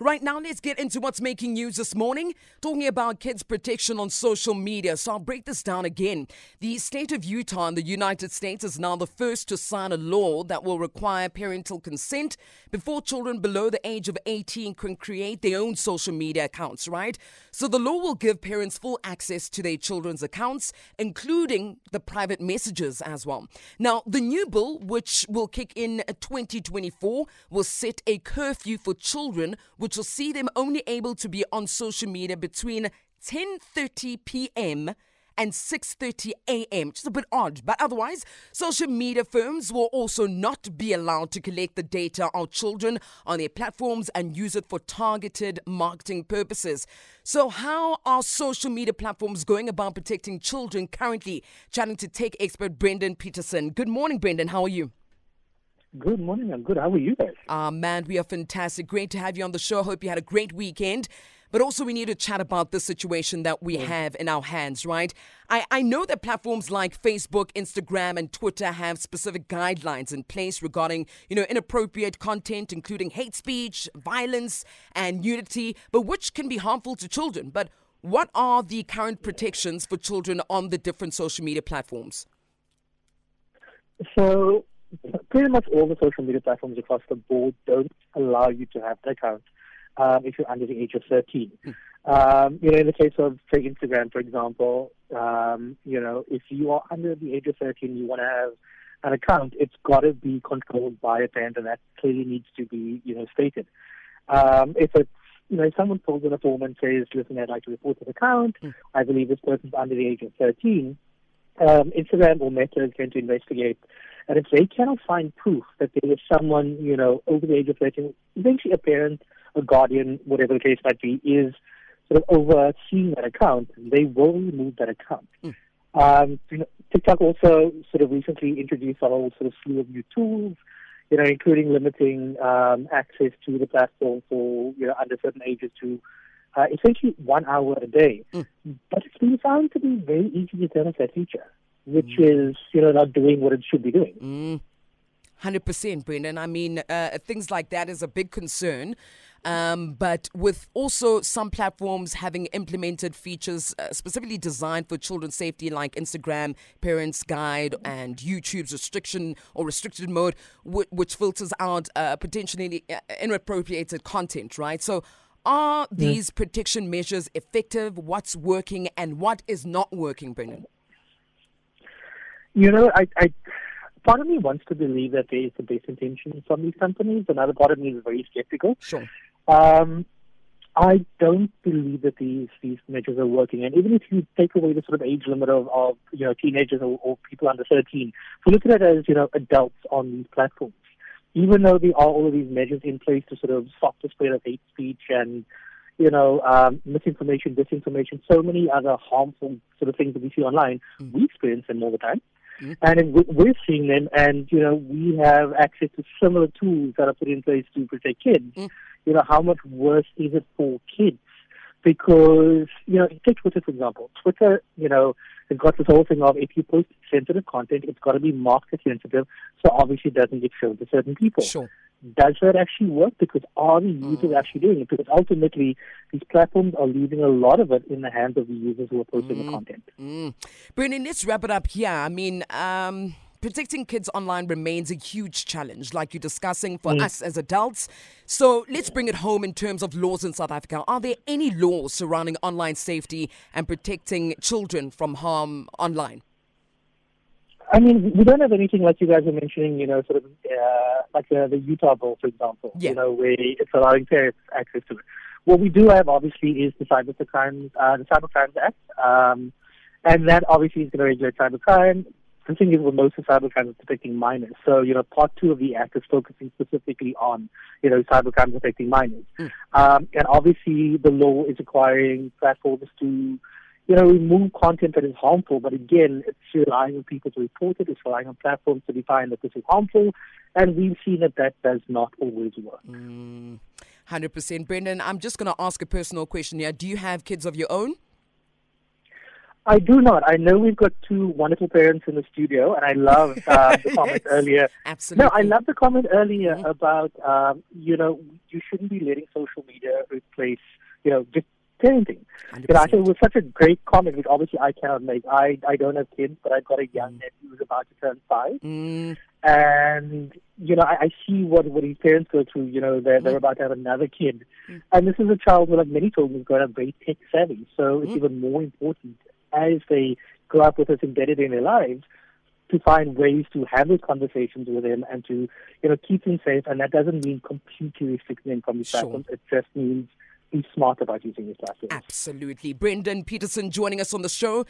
Right now, let's get into what's making news this morning. Talking about kids' protection on social media. So I'll break this down again. The state of Utah in the United States is now the first to sign a law that will require parental consent before children below the age of 18 can create their own social media accounts, right? So the law will give parents full access to their children's accounts, including the private messages as well. Now, the new bill, which will kick in 2024, will set a curfew for children, will see them only able to be on social media between 10:30 p.m. and 6:30 a.m. Just a bit odd, but otherwise, social media firms will also not be allowed to collect the data of children on their platforms and use it for targeted marketing purposes. So, how are social media platforms going about protecting children currently? Chatting to tech expert Brendon Peterson. Good morning, Brendon. How are you? Good morning. I'm good. How are you guys? Ah, man, we are fantastic. Great to have you on the show. Hope you had a great weekend. But also, we need to chat about the situation that we have in our hands, right? I, I know that platforms like Facebook, Instagram, and Twitter have specific guidelines in place regarding, you know, inappropriate content, including hate speech, violence, and nudity, but which can be harmful to children. But what are the current protections for children on the different social media platforms? So, pretty much all the social media platforms across the board don't allow you to have an account um, if you're under the age of 13. Um, you know, in the case of, say, Instagram, for example, um, you know, if you are under the age of 13, you want to have an account, it's got to be controlled by a parent, and that clearly needs to be, you know, stated. Um, if it's you know, if someone fills in a form and says, listen, I'd like to report an account, Mm. I believe this person's under the age of 13, um, Instagram or Meta is going to investigate. And if they cannot find proof that there is someone, you know, over the age of 13, eventually a parent, a guardian, whatever the case might be, is sort of overseeing that account, they will remove that account. Mm. Um, you know, TikTok also sort of recently introduced a whole sort of slew of new tools, you know, including limiting um, access to the platform for you know under certain ages to uh, essentially one hour a day. Mm. But it's been found to be very easy to turn off that feature, which is you know not doing what it should be doing. Mm. 100%, Brendon. I mean, uh, things like that is a big concern. Um, but with also some platforms having implemented features uh, specifically designed for children's safety, like Instagram Parents Guide and YouTube's restriction or restricted mode, wh- which filters out uh, potentially uh, inappropriated content, right? So, are these protection measures effective? What's working and what is not working, Brendon? You know, I, I part of me wants to believe that there is the best intention from these companies. Another part of me is very skeptical. Sure. Um, I don't believe that these these measures are working. And even if you take away the sort of age limit of, of you know teenagers or, or people under 13, if we look at it as you know adults on these platforms, even though there are all of these measures in place to sort of stop the spread of hate speech and you know um, misinformation, disinformation, so many other harmful sort of things that we see online, Mm. we experience them all the time. Mm. And we- we're seeing them, and you know we have access to similar tools that are put in place to protect kids. Mm. You know how much worse is it for kids? Because you know, take Twitter for example. Twitter, you know, has got this whole thing of if you post sensitive content, it's got to be marked as sensitive, so obviously it doesn't get shown to certain people. Sure. Does that actually work? Because are the users Mm. actually doing it? Because ultimately, these platforms are leaving a lot of it in the hands of the users who are posting the content. Mm. Brendon, let's wrap it up here. I mean, um, protecting kids online remains a huge challenge, like you're discussing for us as adults. So let's bring it home in terms of laws in South Africa. Are there any laws surrounding online safety and protecting children from harm online? I mean, we don't have anything like you guys were mentioning, you know, sort of uh, like uh, the Utah bill, for example, Yeah. you know, where it's allowing parents access to it. What we do have, obviously, is the Cyber Crimes, uh, the Cyber Crimes Act, um, and that obviously is going to regulate cybercrime. The thing is, with most of cybercrime is protecting minors. So, you know, part two of the act is focusing specifically on, you know, cybercrimes affecting minors. Mm. Um, and obviously, the law is requiring platforms to you know, remove content that is harmful. But again, it's relying on people to report it. It's relying on platforms to define that this is harmful. And we've seen that that does not always work. Mm, 100%. Brendon, I'm just going to ask a personal question here. Do you have kids of your own? I do not. I know we've got two wonderful parents in the studio, and I love uh, the comment earlier. Absolutely. No, I love the comment earlier mm-hmm. about, um, you know, you shouldn't be letting social media replace, you know, just parenting. You know, I think it was such a great comment, which obviously I cannot make. I, I don't have kids, but I've got a young mm. nephew who's about to turn five. Mm. And, you know, I, I see what, what his parents go through. You know, they're, mm. they're about to have another kid. Mm. And this is a child who, like many children, is going to very tech savvy. So it's mm. even more important as they grow up with this embedded in their lives to find ways to have those conversations with them and to, you know, keep them safe. And that doesn't mean completely restricting them from these sure. platforms. It just means be smart about using these platforms. Absolutely. Brendon Peterson joining us on the show.